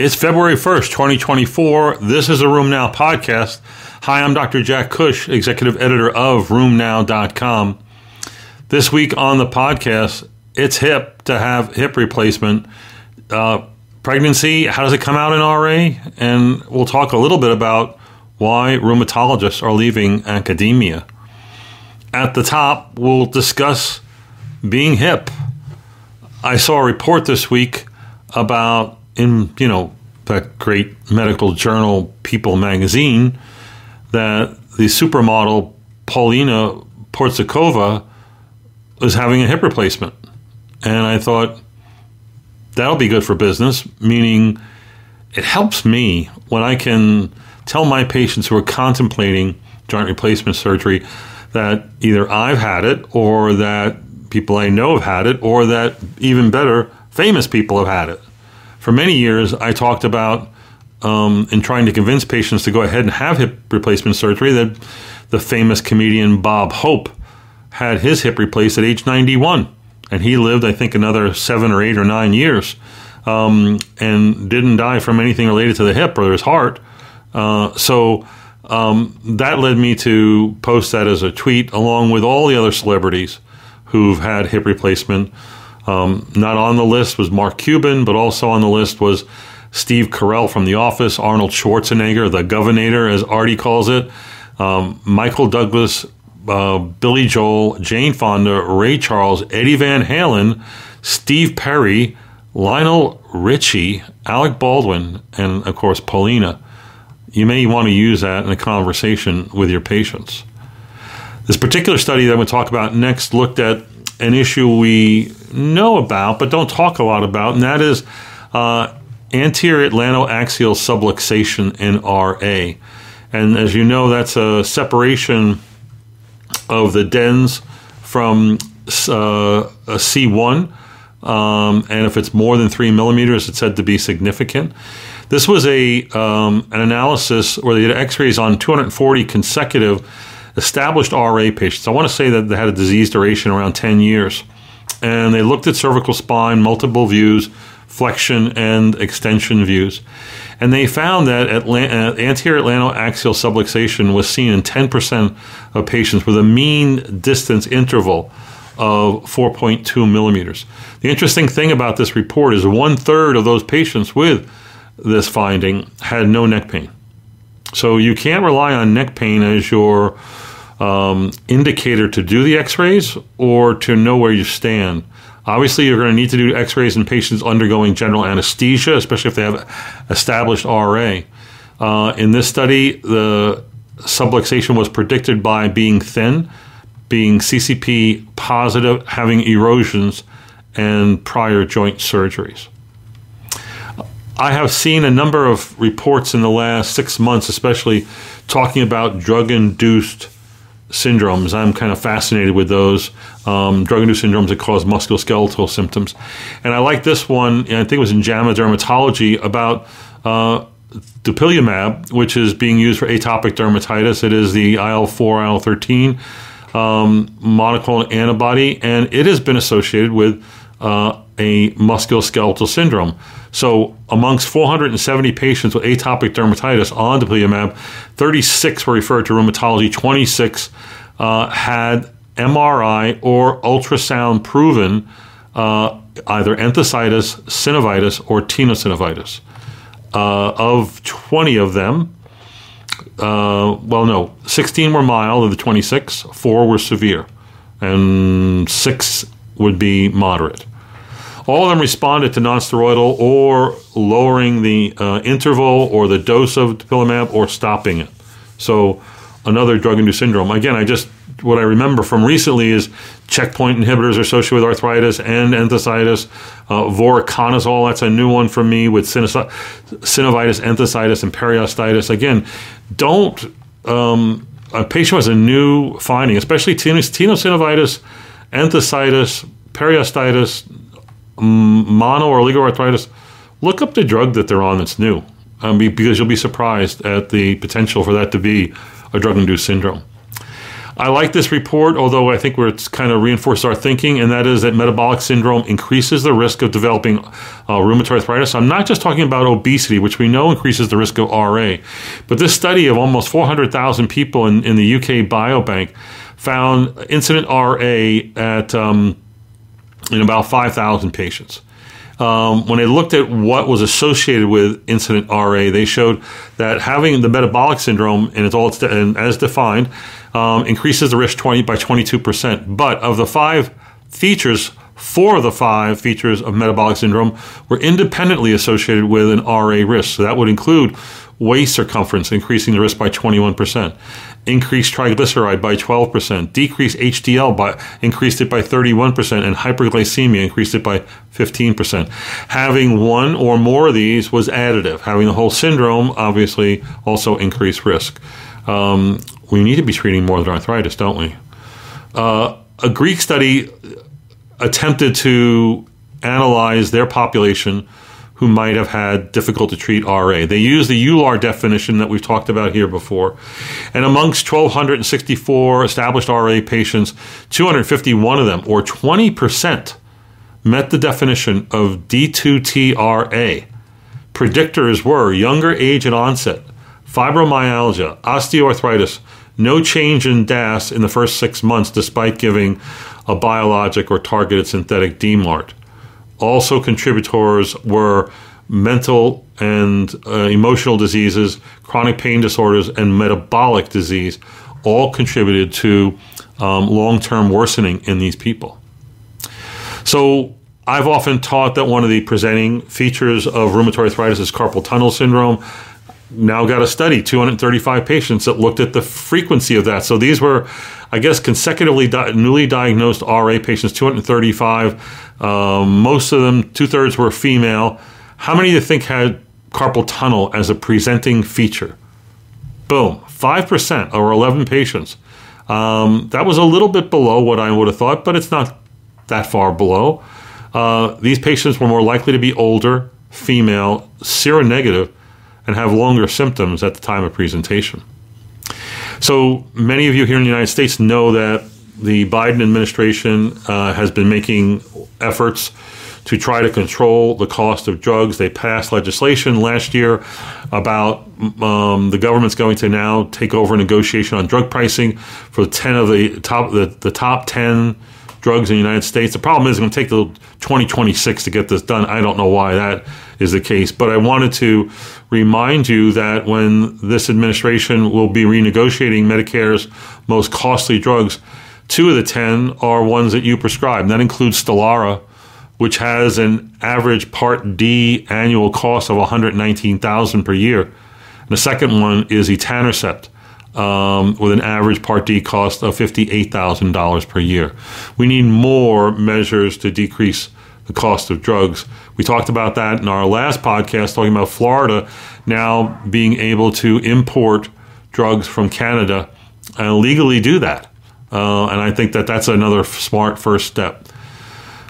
It's February 1st, 2024. This is a RheumNow podcast. Hi, I'm Dr. Jack Cush, executive editor of RheumNow.com. This week on the podcast, it's hip to have hip replacement. Uh, pregnancy, how does it come out in RA? And we'll talk a little bit about why rheumatologists are leaving academia. At the top, we'll discuss being hip. I saw a report this week about in you know that great medical journal People magazine that the supermodel Paulina Porizkova was having a hip replacement, and I thought that'll be good for business. Meaning, it helps me when I can tell my patients who are contemplating joint replacement surgery that either I've had it or that people I know have had it, or that even better, famous people have had it for many years, I talked about um, in trying to convince patients to go ahead and have hip replacement surgery that the famous comedian Bob Hope had his hip replaced at age 91. And he lived, I think, another seven or eight or nine years um, and didn't die from anything related to the hip or his heart. Uh, so um, that led me to post that as a tweet along with all the other celebrities who've had hip replacement. Um, not on the list was Mark Cuban, but also on the list was Steve Carell from The Office, Arnold Schwarzenegger, the Governor, as Artie calls it, um, Michael Douglas, uh, Billy Joel, Jane Fonda, Ray Charles, Eddie Van Halen, Steve Perry, Lionel Richie, Alec Baldwin, and of course Paulina. You may want to use that in a conversation with your patients. This particular study that I'm going to talk about next looked at an issue we know about but don't talk a lot about, and that is uh, anterior axial subluxation in RA. And as you know, that's a separation of the dens from uh, a C1. Um, and if it's more than three millimeters, it's said to be significant. This was a um, an analysis where they did X-rays on 240 consecutive established RA patients. I want to say that they had a disease duration around 10 years and they looked at cervical spine, multiple views, flexion and extension views. And they found that Atlant- uh, anterior atlantoaxial subluxation was seen in 10% of patients with a mean distance interval of 4.2 millimeters. The interesting thing about this report is one third of those patients with this finding had no neck pain. So you can't rely on neck pain as your um, indicator to do the x rays or to know where you stand. Obviously, you're going to need to do x rays in patients undergoing general anesthesia, especially if they have established RA. Uh, in this study, the subluxation was predicted by being thin, being CCP positive, having erosions, and prior joint surgeries. I have seen a number of reports in the last six months, especially talking about drug induced syndromes. I'm kind of fascinated with those um, drug-induced syndromes that cause musculoskeletal symptoms. And I like this one. I think it was in JAMA Dermatology about uh, dupilumab, which is being used for atopic dermatitis. It is the IL-4, IL-13 um, monoclonal antibody, and it has been associated with uh, a musculoskeletal syndrome. So, amongst 470 patients with atopic dermatitis on dupilumab, 36 were referred to rheumatology, 26 uh, had MRI or ultrasound proven uh, either enthesitis, synovitis, or tenosynovitis. Uh, of 20 of them, uh, well, no, 16 were mild of the 26, four were severe, and six would be moderate. All of them responded to nonsteroidal or lowering the uh, interval or the dose of dupilumab or stopping it. So another drug-induced syndrome. Again, I just what I remember from recently is checkpoint inhibitors are associated with arthritis and enthesitis. Uh, voriconazole, that's a new one for me with synovitis, enthesitis, and periostitis. Again, don't. Um, a patient has a new finding, especially tenosynovitis, enthesitis, periostitis, mono or oligoarthritis, look up the drug that they're on that's new um, because you'll be surprised at the potential for that to be a drug induced syndrome. I like this report, although I think where it's kind of reinforced our thinking, and that is that metabolic syndrome increases the risk of developing uh, rheumatoid arthritis. I'm not just talking about obesity, which we know increases the risk of RA, but this study of almost 400,000 people in, in the UK Biobank found incident RA at um, in about 5,000 patients. Um, when they looked at what was associated with incident RA, they showed that having the metabolic syndrome and it's all it's de- and as defined um, increases the risk 20 by 22 percent. But of the five features, four of the five features of metabolic syndrome were independently associated with an RA risk. So that would include waist circumference, increasing the risk by 21%, increased triglyceride by 12%, decreased HDL by increased it by 31%, and hyperglycemia increased it by 15%. Having one or more of these was additive. Having the whole syndrome obviously also increased risk. Um, we need to be treating more than arthritis, don't we? Uh, a Greek study attempted to analyze their population who might have had difficult to treat RA. They used the EULAR definition that we've talked about here before. And amongst 1,264 established RA patients, 251 of them, or 20%, met the definition of D2TRA. Predictors were younger age and onset, fibromyalgia, osteoarthritis, no change in DAS in the first six months despite giving a biologic or targeted synthetic DMARD also contributors were mental and uh, emotional diseases, chronic pain disorders, and metabolic disease all contributed to um, long term worsening in these people. So, I've often taught that one of the presenting features of rheumatoid arthritis is carpal tunnel syndrome. Now got a study, 235 patients that looked at the frequency of that. So these were, I guess, consecutively di- newly diagnosed RA patients, 235 um, most of them, two thirds were female. How many do you think had carpal tunnel as a presenting feature? Boom, 5% or 11 patients. Um, that was a little bit below what I would have thought, but it's not that far below. Uh, these patients were more likely to be older, female, seronegative, and have longer symptoms at the time of presentation. So many of you here in the United States know that the Biden administration uh, has been making efforts to try to control the cost of drugs. They passed legislation last year about um, the government's going to now take over negotiation on drug pricing for ten of the top the, the top ten drugs in the United States. The problem is it's going to take till 2026 to get this done. I don't know why that is the case, but I wanted to remind you that when this administration will be renegotiating Medicare's most costly drugs Two of the 10 are ones that you prescribe. And that includes Stelara, which has an average Part D annual cost of 119000 per year. And the second one is etanercept. Um, with an average Part D cost of $58,000 per year. We need more measures to decrease the cost of drugs. We talked about that in our last podcast, talking about Florida now being able to import drugs from Canada and legally do that. Uh, and I think that that's another smart first step.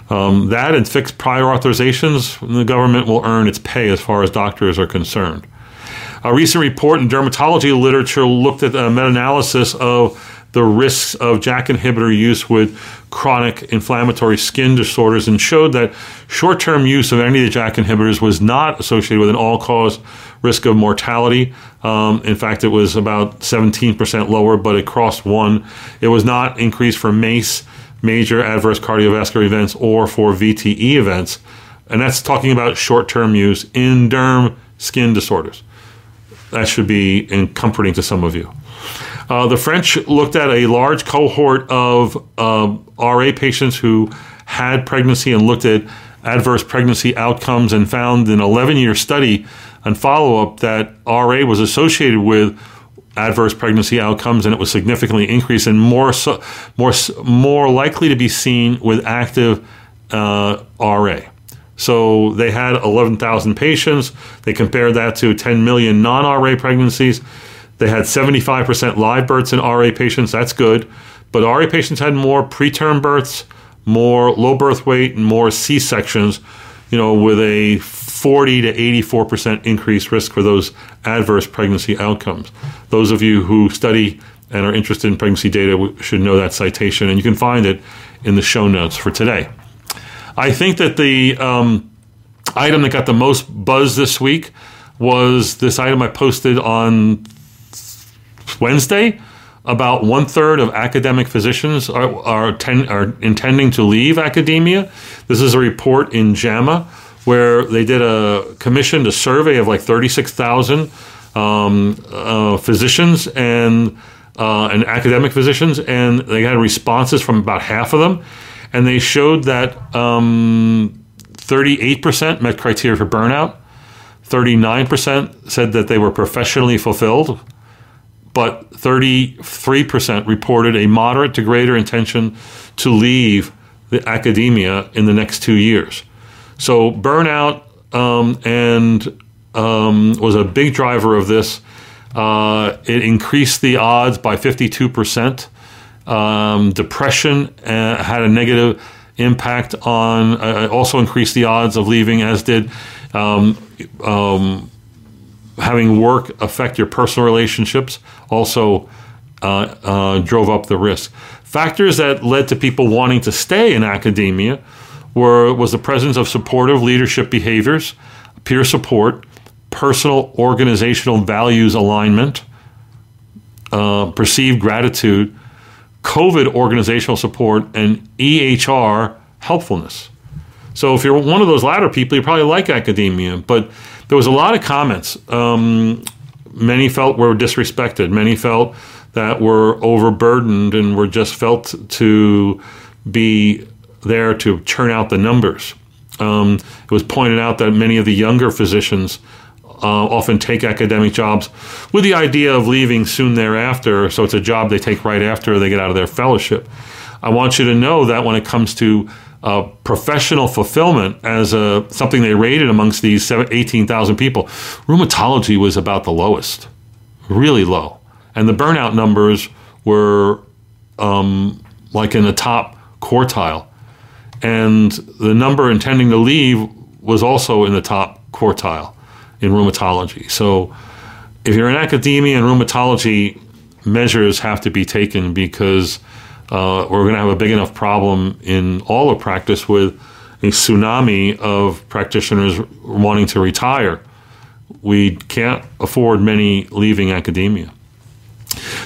Um, that and fixed prior authorizations, the government will earn its pay as far as doctors are concerned. A recent report in dermatology literature looked at a meta analysis of the risks of JAK inhibitor use with chronic inflammatory skin disorders and showed that short term use of any of the JAK inhibitors was not associated with an all cause risk of mortality. Um, in fact, it was about 17% lower, but it crossed one. It was not increased for MACE, major adverse cardiovascular events, or for VTE events. And that's talking about short term use in derm skin disorders. That should be comforting to some of you. Uh, the French looked at a large cohort of uh, RA patients who had pregnancy and looked at adverse pregnancy outcomes and found an 11 year study and follow up that RA was associated with adverse pregnancy outcomes and it was significantly increased and more so, more more likely to be seen with active uh, RA. So they had 11,000 patients. They compared that to 10 million non-RA pregnancies. They had 75% live births in RA patients. That's good. But RA patients had more preterm births, more low birth weight, and more C sections, you know, with a 40 to 84% increased risk for those adverse pregnancy outcomes. Those of you who study and are interested in pregnancy data should know that citation, and you can find it in the show notes for today. I think that the um, item that got the most buzz this week was this item I posted on Wednesday. About one third of academic physicians are, are, ten, are intending to leave academia. This is a report in JAMA where they did a commissioned a survey of like 36,000 um, uh, physicians and uh, and academic physicians, and they had responses from about half of them, and they showed that um, 38% met criteria for burnout, 39% said that they were professionally fulfilled, but 33% reported a moderate to greater intention to leave the academia in the next two years. So burnout um, and um, was a big driver of this. Uh, it increased the odds by 52%. Um, depression uh, had a negative impact on, uh, also increased the odds of leaving, as did um, um, having work affect your personal relationships, also uh, uh, drove up the risk. Factors that led to people wanting to stay in academia were was the presence of supportive leadership behaviors, peer support, personal organizational values alignment, uh, perceived gratitude, COVID organizational support, and EHR helpfulness. So if you're one of those latter people, you probably like academia, but there was a lot of comments. Um, many felt were disrespected. Many felt that were overburdened and were just felt to be there to churn out the numbers. Um, it was pointed out that many of the younger physicians uh, often take academic jobs with the idea of leaving soon thereafter. So it's a job they take right after they get out of their fellowship. I want you to know that when it comes to uh, professional fulfillment as a, something they rated amongst these 18,000 people, rheumatology was about the lowest, really low. And the burnout numbers were um, like in the top quartile. And the number intending to leave was also in the top quartile in rheumatology. So if you're in academia and rheumatology, measures have to be taken because uh, we're going to have a big enough problem in all of practice with a tsunami of practitioners wanting to retire. We can't afford many leaving academia.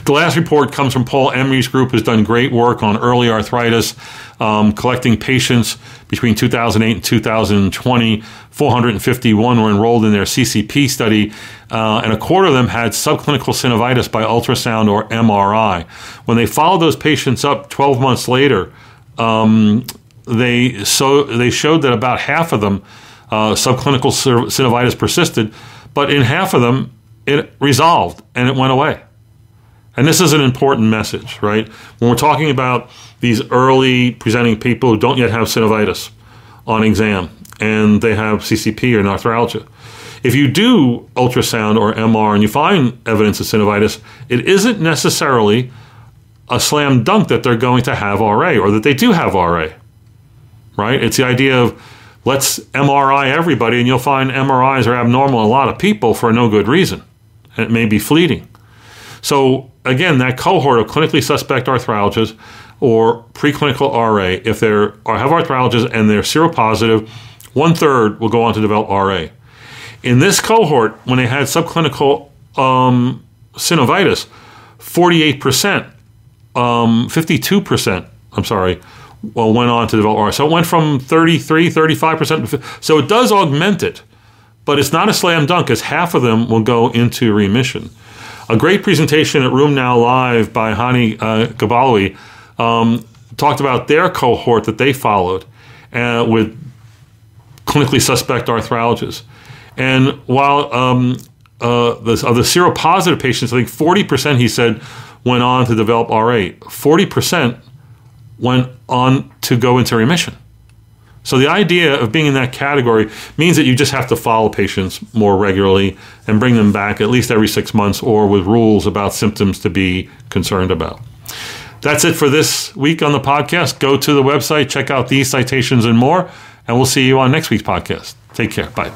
The last report comes from Paul Emery's group, who's done great work on early arthritis, um, collecting patients between 2008 and 2020. 451 were enrolled in their CCP study, uh, and a quarter of them had subclinical synovitis by ultrasound or MRI. When they followed those patients up 12 months later, um, they so they showed that about half of them uh, subclinical synovitis persisted, but in half of them it resolved and it went away. And this is an important message, right? When we're talking about these early presenting people who don't yet have synovitis on exam and they have CCP or arthralgia. If you do ultrasound or MR and you find evidence of synovitis, it isn't necessarily a slam dunk that they're going to have RA or that they do have RA, right? It's the idea of let's MRI everybody and you'll find MRIs are abnormal in a lot of people for no good reason. It may be fleeting. So again, that cohort of clinically suspect arthralgias or preclinical RA, if they have arthralgias and they're seropositive, one third will go on to develop RA. In this cohort, when they had subclinical um, synovitis, 48%, um, 52%, I'm sorry, well, went on to develop RA. So it went from 33, 35%. So it does augment it, but it's not a slam dunk, as half of them will go into remission a great presentation at RheumNow Live by Hani uh, um, talked about their cohort that they followed uh, with clinically suspect arthralgias. And while um, uh, the, of the seropositive patients, I think 40% he said went on to develop RA, 40% went on to go into remission. So the idea of being in that category means that you just have to follow patients more regularly and bring them back at least every six months or with rules about symptoms to be concerned about. That's it for this week on the podcast. Go to the website, check out these citations and more, and we'll see you on next week's podcast. Take care. Bye.